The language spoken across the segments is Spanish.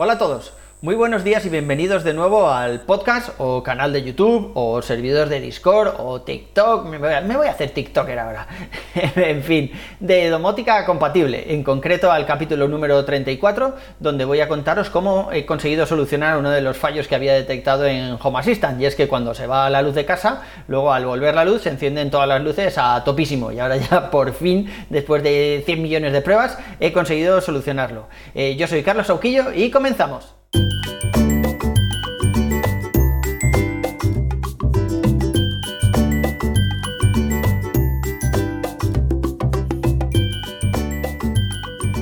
Hola a todos. Muy buenos días y bienvenidos de nuevo al podcast o canal de YouTube o servidor de Discord o TikTok. Me voy a, hacer TikToker ahora. en fin, de domótica compatible, en concreto al capítulo número 34, donde voy a contaros cómo he conseguido solucionar uno de los fallos que había detectado en Home Assistant. Y es que cuando se va la luz de casa, luego al volver la luz se encienden todas las luces a topísimo. Y ahora ya por fin, después de 100 millones de pruebas, he conseguido solucionarlo. Eh, yo soy Carlos Auquillo y comenzamos.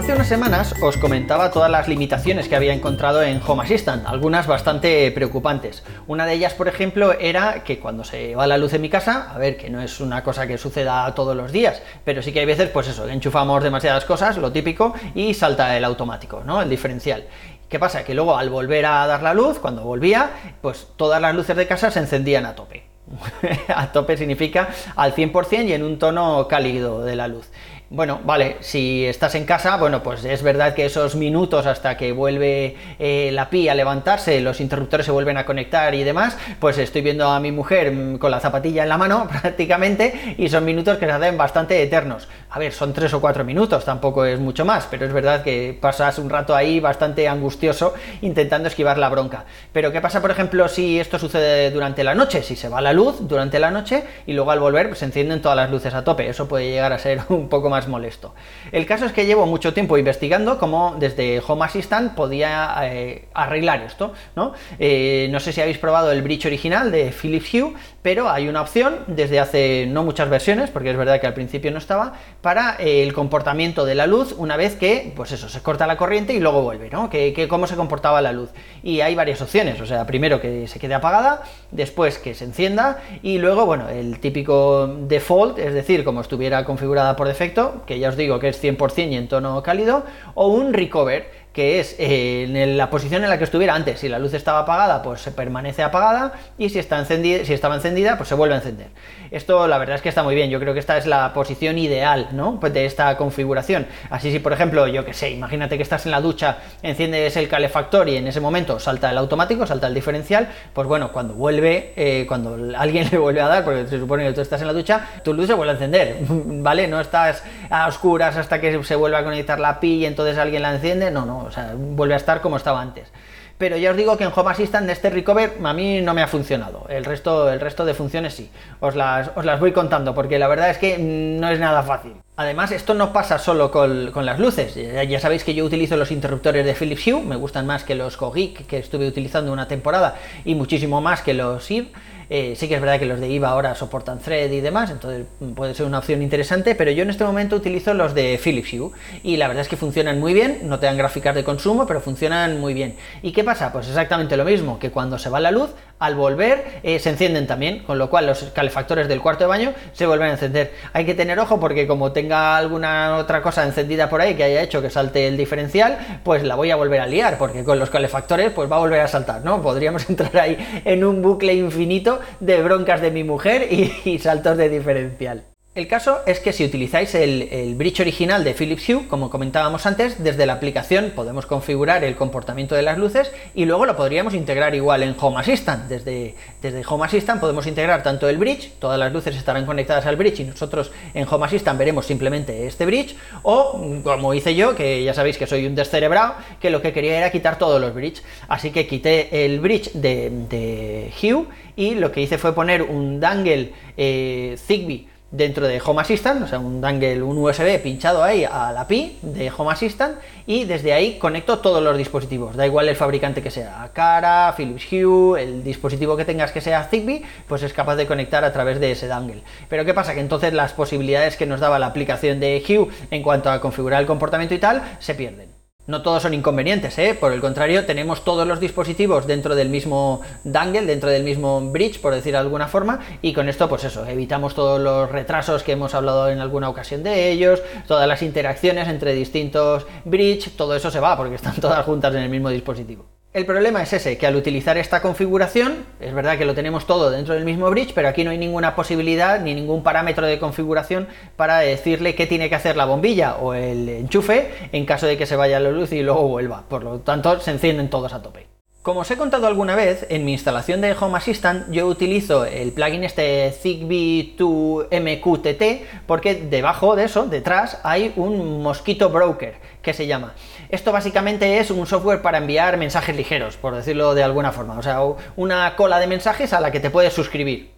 Hace unas semanas os comentaba todas las limitaciones que había encontrado en Home Assistant, algunas bastante preocupantes. Una de ellas, por ejemplo, era que cuando se va la luz en mi casa, a ver, que no es una cosa que suceda todos los días, pero sí que hay veces, pues eso, enchufamos demasiadas cosas, lo típico, y salta el automático, ¿no? El diferencial. ¿Qué pasa? Que luego al volver a dar la luz, cuando volvía, pues todas las luces de casa se encendían a tope. a tope significa al 100% y en un tono cálido de la luz. Bueno, vale, si estás en casa, bueno, pues es verdad que esos minutos hasta que vuelve eh, la pi a levantarse, los interruptores se vuelven a conectar y demás, pues estoy viendo a mi mujer mm, con la zapatilla en la mano prácticamente y son minutos que se hacen bastante eternos. A ver, son tres o cuatro minutos, tampoco es mucho más, pero es verdad que pasas un rato ahí bastante angustioso intentando esquivar la bronca. Pero ¿qué pasa, por ejemplo, si esto sucede durante la noche? Si se va la luz durante la noche y luego al volver pues, se encienden todas las luces a tope, eso puede llegar a ser un poco más molesto. El caso es que llevo mucho tiempo investigando cómo desde Home Assistant podía eh, arreglar esto, ¿no? Eh, no sé si habéis probado el bridge original de Philips Hue, pero hay una opción desde hace no muchas versiones, porque es verdad que al principio no estaba, para eh, el comportamiento de la luz una vez que, pues eso, se corta la corriente y luego vuelve, ¿no? Que, cómo se comportaba la luz. Y hay varias opciones, o sea, primero que se quede apagada, después que se encienda y luego, bueno, el típico default, es decir, como estuviera configurada por defecto, que ya os digo que es 100% y en tono cálido, o un recover, que es eh, en la posición en la que estuviera antes. Si la luz estaba apagada, pues se permanece apagada y si, está encendida, si estaba encendida, pues se vuelve a encender. Esto la verdad es que está muy bien, yo creo que esta es la posición ideal ¿no? Pues de esta configuración. Así si por ejemplo, yo que sé, imagínate que estás en la ducha, enciendes el calefactor y en ese momento salta el automático, salta el diferencial, pues bueno, cuando vuelve, eh, cuando alguien le vuelve a dar, porque se supone que tú estás en la ducha, tu luz se vuelve a encender, ¿vale? No estás a oscuras hasta que se vuelva a conectar la pi y entonces alguien la enciende, no, no, o sea, vuelve a estar como estaba antes. Pero ya os digo que en Home Assistant este Recover a mí no me ha funcionado. El resto, el resto de funciones sí. Os las, os las voy contando porque la verdad es que no es nada fácil. Además, esto no pasa solo con, las luces. Ya, sabéis que yo utilizo los interruptores de Philips Hue, me gustan más que los Cogeek que estuve utilizando una temporada y muchísimo más que los IB. Eh, sí que es verdad que los de IVA ahora soportan Thread y demás, entonces puede ser una opción interesante, pero yo en este momento utilizo los de Philips Hue y la verdad es que funcionan muy bien, no te dan gráficas de consumo, pero funcionan muy bien. ¿Y qué pasa? Pues exactamente lo mismo, que cuando se va la luz, al volver eh, se encienden también, con lo cual los calefactores del cuarto de baño se vuelven a encender. Hay que tener ojo porque como tenga alguna otra cosa encendida por ahí que haya hecho que salte el diferencial, pues la voy a volver a liar, porque con los calefactores pues va a volver a saltar, ¿no? Podríamos entrar ahí en un bucle infinito de broncas de mi mujer y, saltos de diferencial. El caso es que si utilizáis el, bridge original de Philips Hue, como comentábamos antes, desde la aplicación podemos configurar el comportamiento de las luces y luego lo podríamos integrar igual en Home Assistant. Desde, desde Home Assistant podemos integrar tanto el bridge, todas las luces estarán conectadas al bridge y nosotros en Home Assistant veremos simplemente este bridge, o como hice yo, que ya sabéis que soy un descerebrado, que lo que quería era quitar todos los bridge. Así que quité el bridge de, de Hue y lo que hice fue poner un dangle eh, Zigbee dentro de Home Assistant, o sea, un dangle, un USB pinchado ahí a la PI de Home Assistant y desde ahí conecto todos los dispositivos, da igual el fabricante que sea, Cara, Philips Hue, el dispositivo que tengas que sea Zigbee, pues es capaz de conectar a través de ese dangle. Pero ¿qué pasa? Que entonces las posibilidades que nos daba la aplicación de Hue en cuanto a configurar el comportamiento y tal, se pierden. No todos son inconvenientes, ¿eh? por el contrario, tenemos todos los dispositivos dentro del mismo dangle, dentro del mismo bridge, por decir de alguna forma, y con esto, pues eso, evitamos todos los retrasos que hemos hablado en alguna ocasión de ellos, todas las interacciones entre distintos bridge, todo eso se va porque están todas juntas en el mismo dispositivo. El problema es ese, que al utilizar esta configuración, es verdad que lo tenemos todo dentro del mismo bridge, pero aquí no hay ninguna posibilidad ni ningún parámetro de configuración para decirle qué tiene que hacer la bombilla o el enchufe en caso de que se vaya la luz y luego vuelva. Por lo tanto, se encienden todos a tope. Como os he contado alguna vez, en mi instalación de Home Assistant yo utilizo el plugin este Zigbee 2 MQTT porque debajo de eso, detrás, hay un Mosquito Broker que se llama. Esto básicamente es un software para enviar mensajes ligeros, por decirlo de alguna forma, o sea, una cola de mensajes a la que te puedes suscribir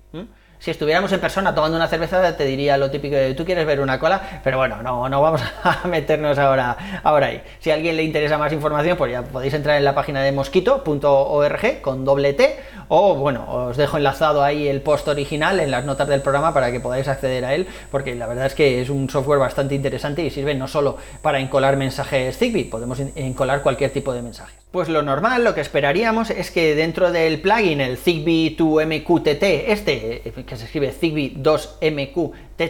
si estuviéramos en persona tomando una cerveza, te diría lo típico de tú quieres ver una cola, pero bueno, no, no vamos a meternos ahora, ahora ahí. Si a alguien le interesa más información, pues ya podéis entrar en la página de mosquito.org con doble T, o bueno, os dejo enlazado ahí el post original en las notas del programa para que podáis acceder a él, porque la verdad es que es un software bastante interesante y sirve no solo para encolar mensajes Zigbee, podemos encolar cualquier tipo de mensaje. Pues lo normal, lo que esperaríamos es que dentro del plugin, el Zigbee 2MQTT, este, eh, que se escribe Zigbee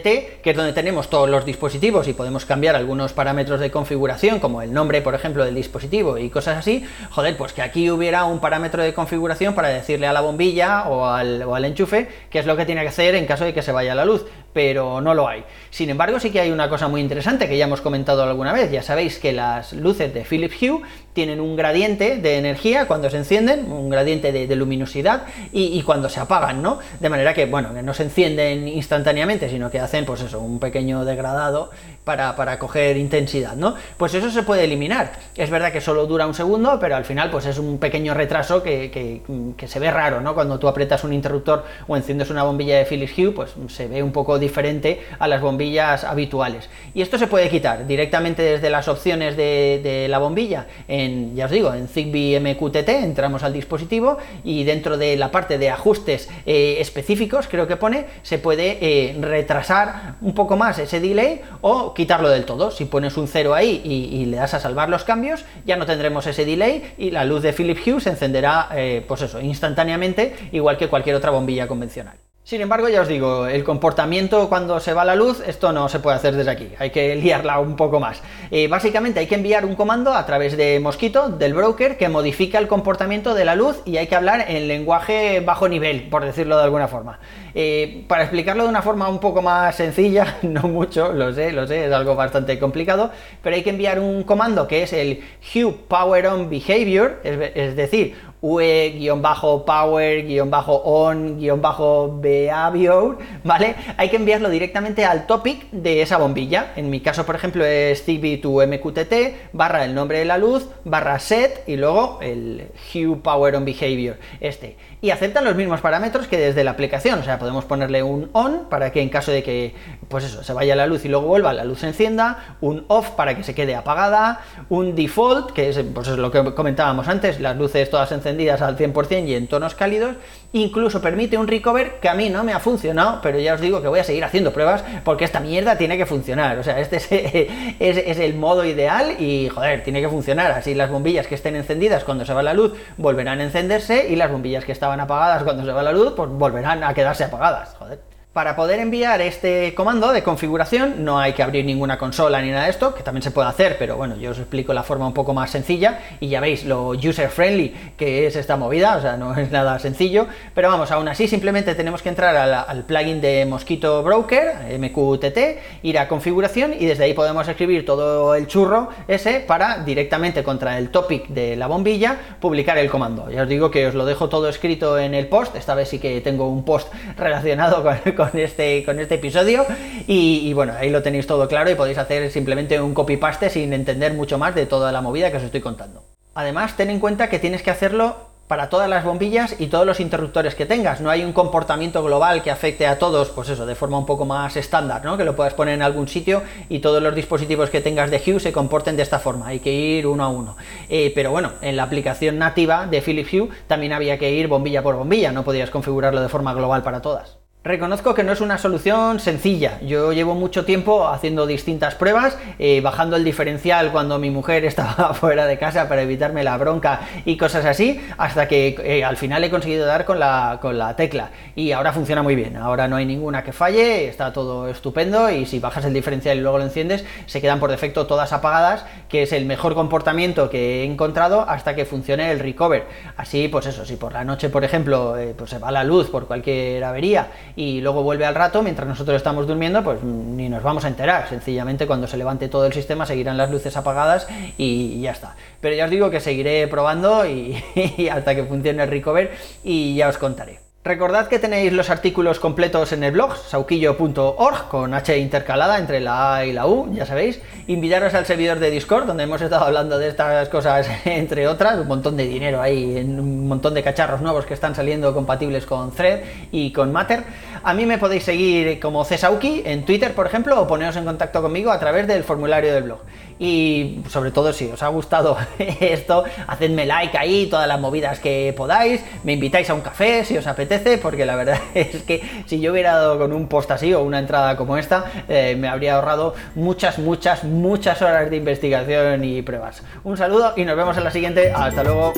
2MQTT, que es donde tenemos todos los dispositivos y podemos cambiar algunos parámetros de configuración, como el nombre, por ejemplo, del dispositivo y cosas así, joder, pues que aquí hubiera un parámetro de configuración para decirle a la bombilla o al, enchufe qué es lo que tiene que hacer en caso de que se vaya la luz pero no lo hay. Sin embargo, sí que hay una cosa muy interesante que ya hemos comentado alguna vez. Ya sabéis que las luces de Philips Hue tienen un gradiente de energía cuando se encienden, un gradiente de, luminosidad y, cuando se apagan, ¿no? De manera que, bueno, que no se encienden instantáneamente, sino que hacen, pues eso, un pequeño degradado para, para coger intensidad, ¿no? Pues eso se puede eliminar. Es verdad que solo dura un segundo, pero al final, pues es un pequeño retraso que, que se ve raro, ¿no? Cuando tú aprietas un interruptor o enciendes una bombilla de Philips Hue, pues se ve un poco diferente a las bombillas habituales. Y esto se puede quitar directamente desde las opciones de, la bombilla, en, ya os digo, en Zigbee MQTT, entramos al dispositivo y dentro de la parte de ajustes eh, específicos, creo que pone, se puede eh, retrasar un poco más ese delay o quitarlo del todo. Si pones un cero ahí y, le das a salvar los cambios, ya no tendremos ese delay y la luz de Philips Hue se encenderá, eh, pues eso, instantáneamente, igual que cualquier otra bombilla convencional. Sin embargo, ya os digo, el comportamiento cuando se va la luz, esto no se puede hacer desde aquí, hay que liarla un poco más. Eh, básicamente hay que enviar un comando a través de Mosquito, del broker, que modifica el comportamiento de la luz y hay que hablar en lenguaje bajo nivel, por decirlo de alguna forma. Eh, para explicarlo de una forma un poco más sencilla, no mucho, lo sé, lo sé, es algo bastante complicado, pero hay que enviar un comando que es el Hue Power On Behavior, es decir, UE-power-on-behavior, ¿vale? Hay que enviarlo directamente al topic de esa bombilla. En mi caso, por ejemplo, es CB2MQTT, barra el nombre de la luz, barra set y luego el hue power on behavior, este. Y aceptan los mismos parámetros que desde la aplicación, o sea, podemos ponerle un on para que en caso de que, pues eso, se vaya la luz y luego vuelva, la luz se encienda, un off para que se quede apagada, un default, que es pues es lo que comentábamos antes, las luces todas encendidas al 100% y en tonos cálidos, incluso permite un recover que a mí no me ha funcionado, pero ya os digo que voy a seguir haciendo pruebas porque esta mierda tiene que funcionar, o sea, este es, es, el modo ideal y joder, tiene que funcionar, así las bombillas que estén encendidas cuando se va la luz volverán a encenderse y las bombillas que estaban apagadas cuando se va la luz pues volverán a quedarse apagadas, joder. Para poder enviar este comando de configuración no hay que abrir ninguna consola ni nada de esto, que también se puede hacer, pero bueno, yo os explico la forma un poco más sencilla y ya veis lo user friendly que es esta movida, o sea, no es nada sencillo, pero vamos, aún así simplemente tenemos que entrar al, plugin de Mosquito Broker, MQTT, ir a configuración y desde ahí podemos escribir todo el churro ese para directamente contra el topic de la bombilla publicar el comando. Ya os digo que os lo dejo todo escrito en el post, esta vez sí que tengo un post relacionado con con este, con este episodio. Y, bueno, ahí lo tenéis todo claro y podéis hacer simplemente un copy-paste sin entender mucho más de toda la movida que os estoy contando. Además, ten en cuenta que tienes que hacerlo para todas las bombillas y todos los interruptores que tengas. No hay un comportamiento global que afecte a todos, pues eso, de forma un poco más estándar, ¿no? Que lo puedas poner en algún sitio y todos los dispositivos que tengas de Hue se comporten de esta forma. Hay que ir uno a uno. Eh, pero bueno, en la aplicación nativa de Philips Hue también había que ir bombilla por bombilla, no podías configurarlo de forma global para todas. Reconozco que no es una solución sencilla. Yo llevo mucho tiempo haciendo distintas pruebas, eh, bajando el diferencial cuando mi mujer estaba fuera de casa para evitarme la bronca y cosas así, hasta que eh, al final he conseguido dar con la, con la tecla. Y ahora funciona muy bien. Ahora no hay ninguna que falle, está todo estupendo y si bajas el diferencial y luego lo enciendes, se quedan por defecto todas apagadas, que es el mejor comportamiento que he encontrado hasta que funcione el recover. Así, pues eso, si por la noche, por ejemplo, eh, pues se va la luz por cualquier avería y luego vuelve al rato, mientras nosotros estamos durmiendo, pues ni nos vamos a enterar. Sencillamente cuando se levante todo el sistema seguirán las luces apagadas y ya está. Pero ya os digo que seguiré probando y, hasta que funcione el recover y ya os contaré. Recordad que tenéis los artículos completos en el blog, sauquillo.org, con H intercalada entre la A y la U, ya sabéis. Invitaros al servidor de Discord, donde hemos estado hablando de estas cosas, entre otras, un montón de dinero ahí, un montón de cacharros nuevos que están saliendo compatibles con Thread y con Matter. A mí me podéis seguir como Cesauki en Twitter, por ejemplo, o poneros en contacto conmigo a través del formulario del blog. Y sobre todo, si os ha gustado esto, hacedme like ahí, todas las movidas que podáis, me invitáis a un café si os apetece, porque la verdad es que si yo hubiera dado con un post así o una entrada como esta, eh, me habría ahorrado muchas, muchas, muchas horas de investigación y pruebas. Un saludo y nos vemos en la siguiente. Hasta luego.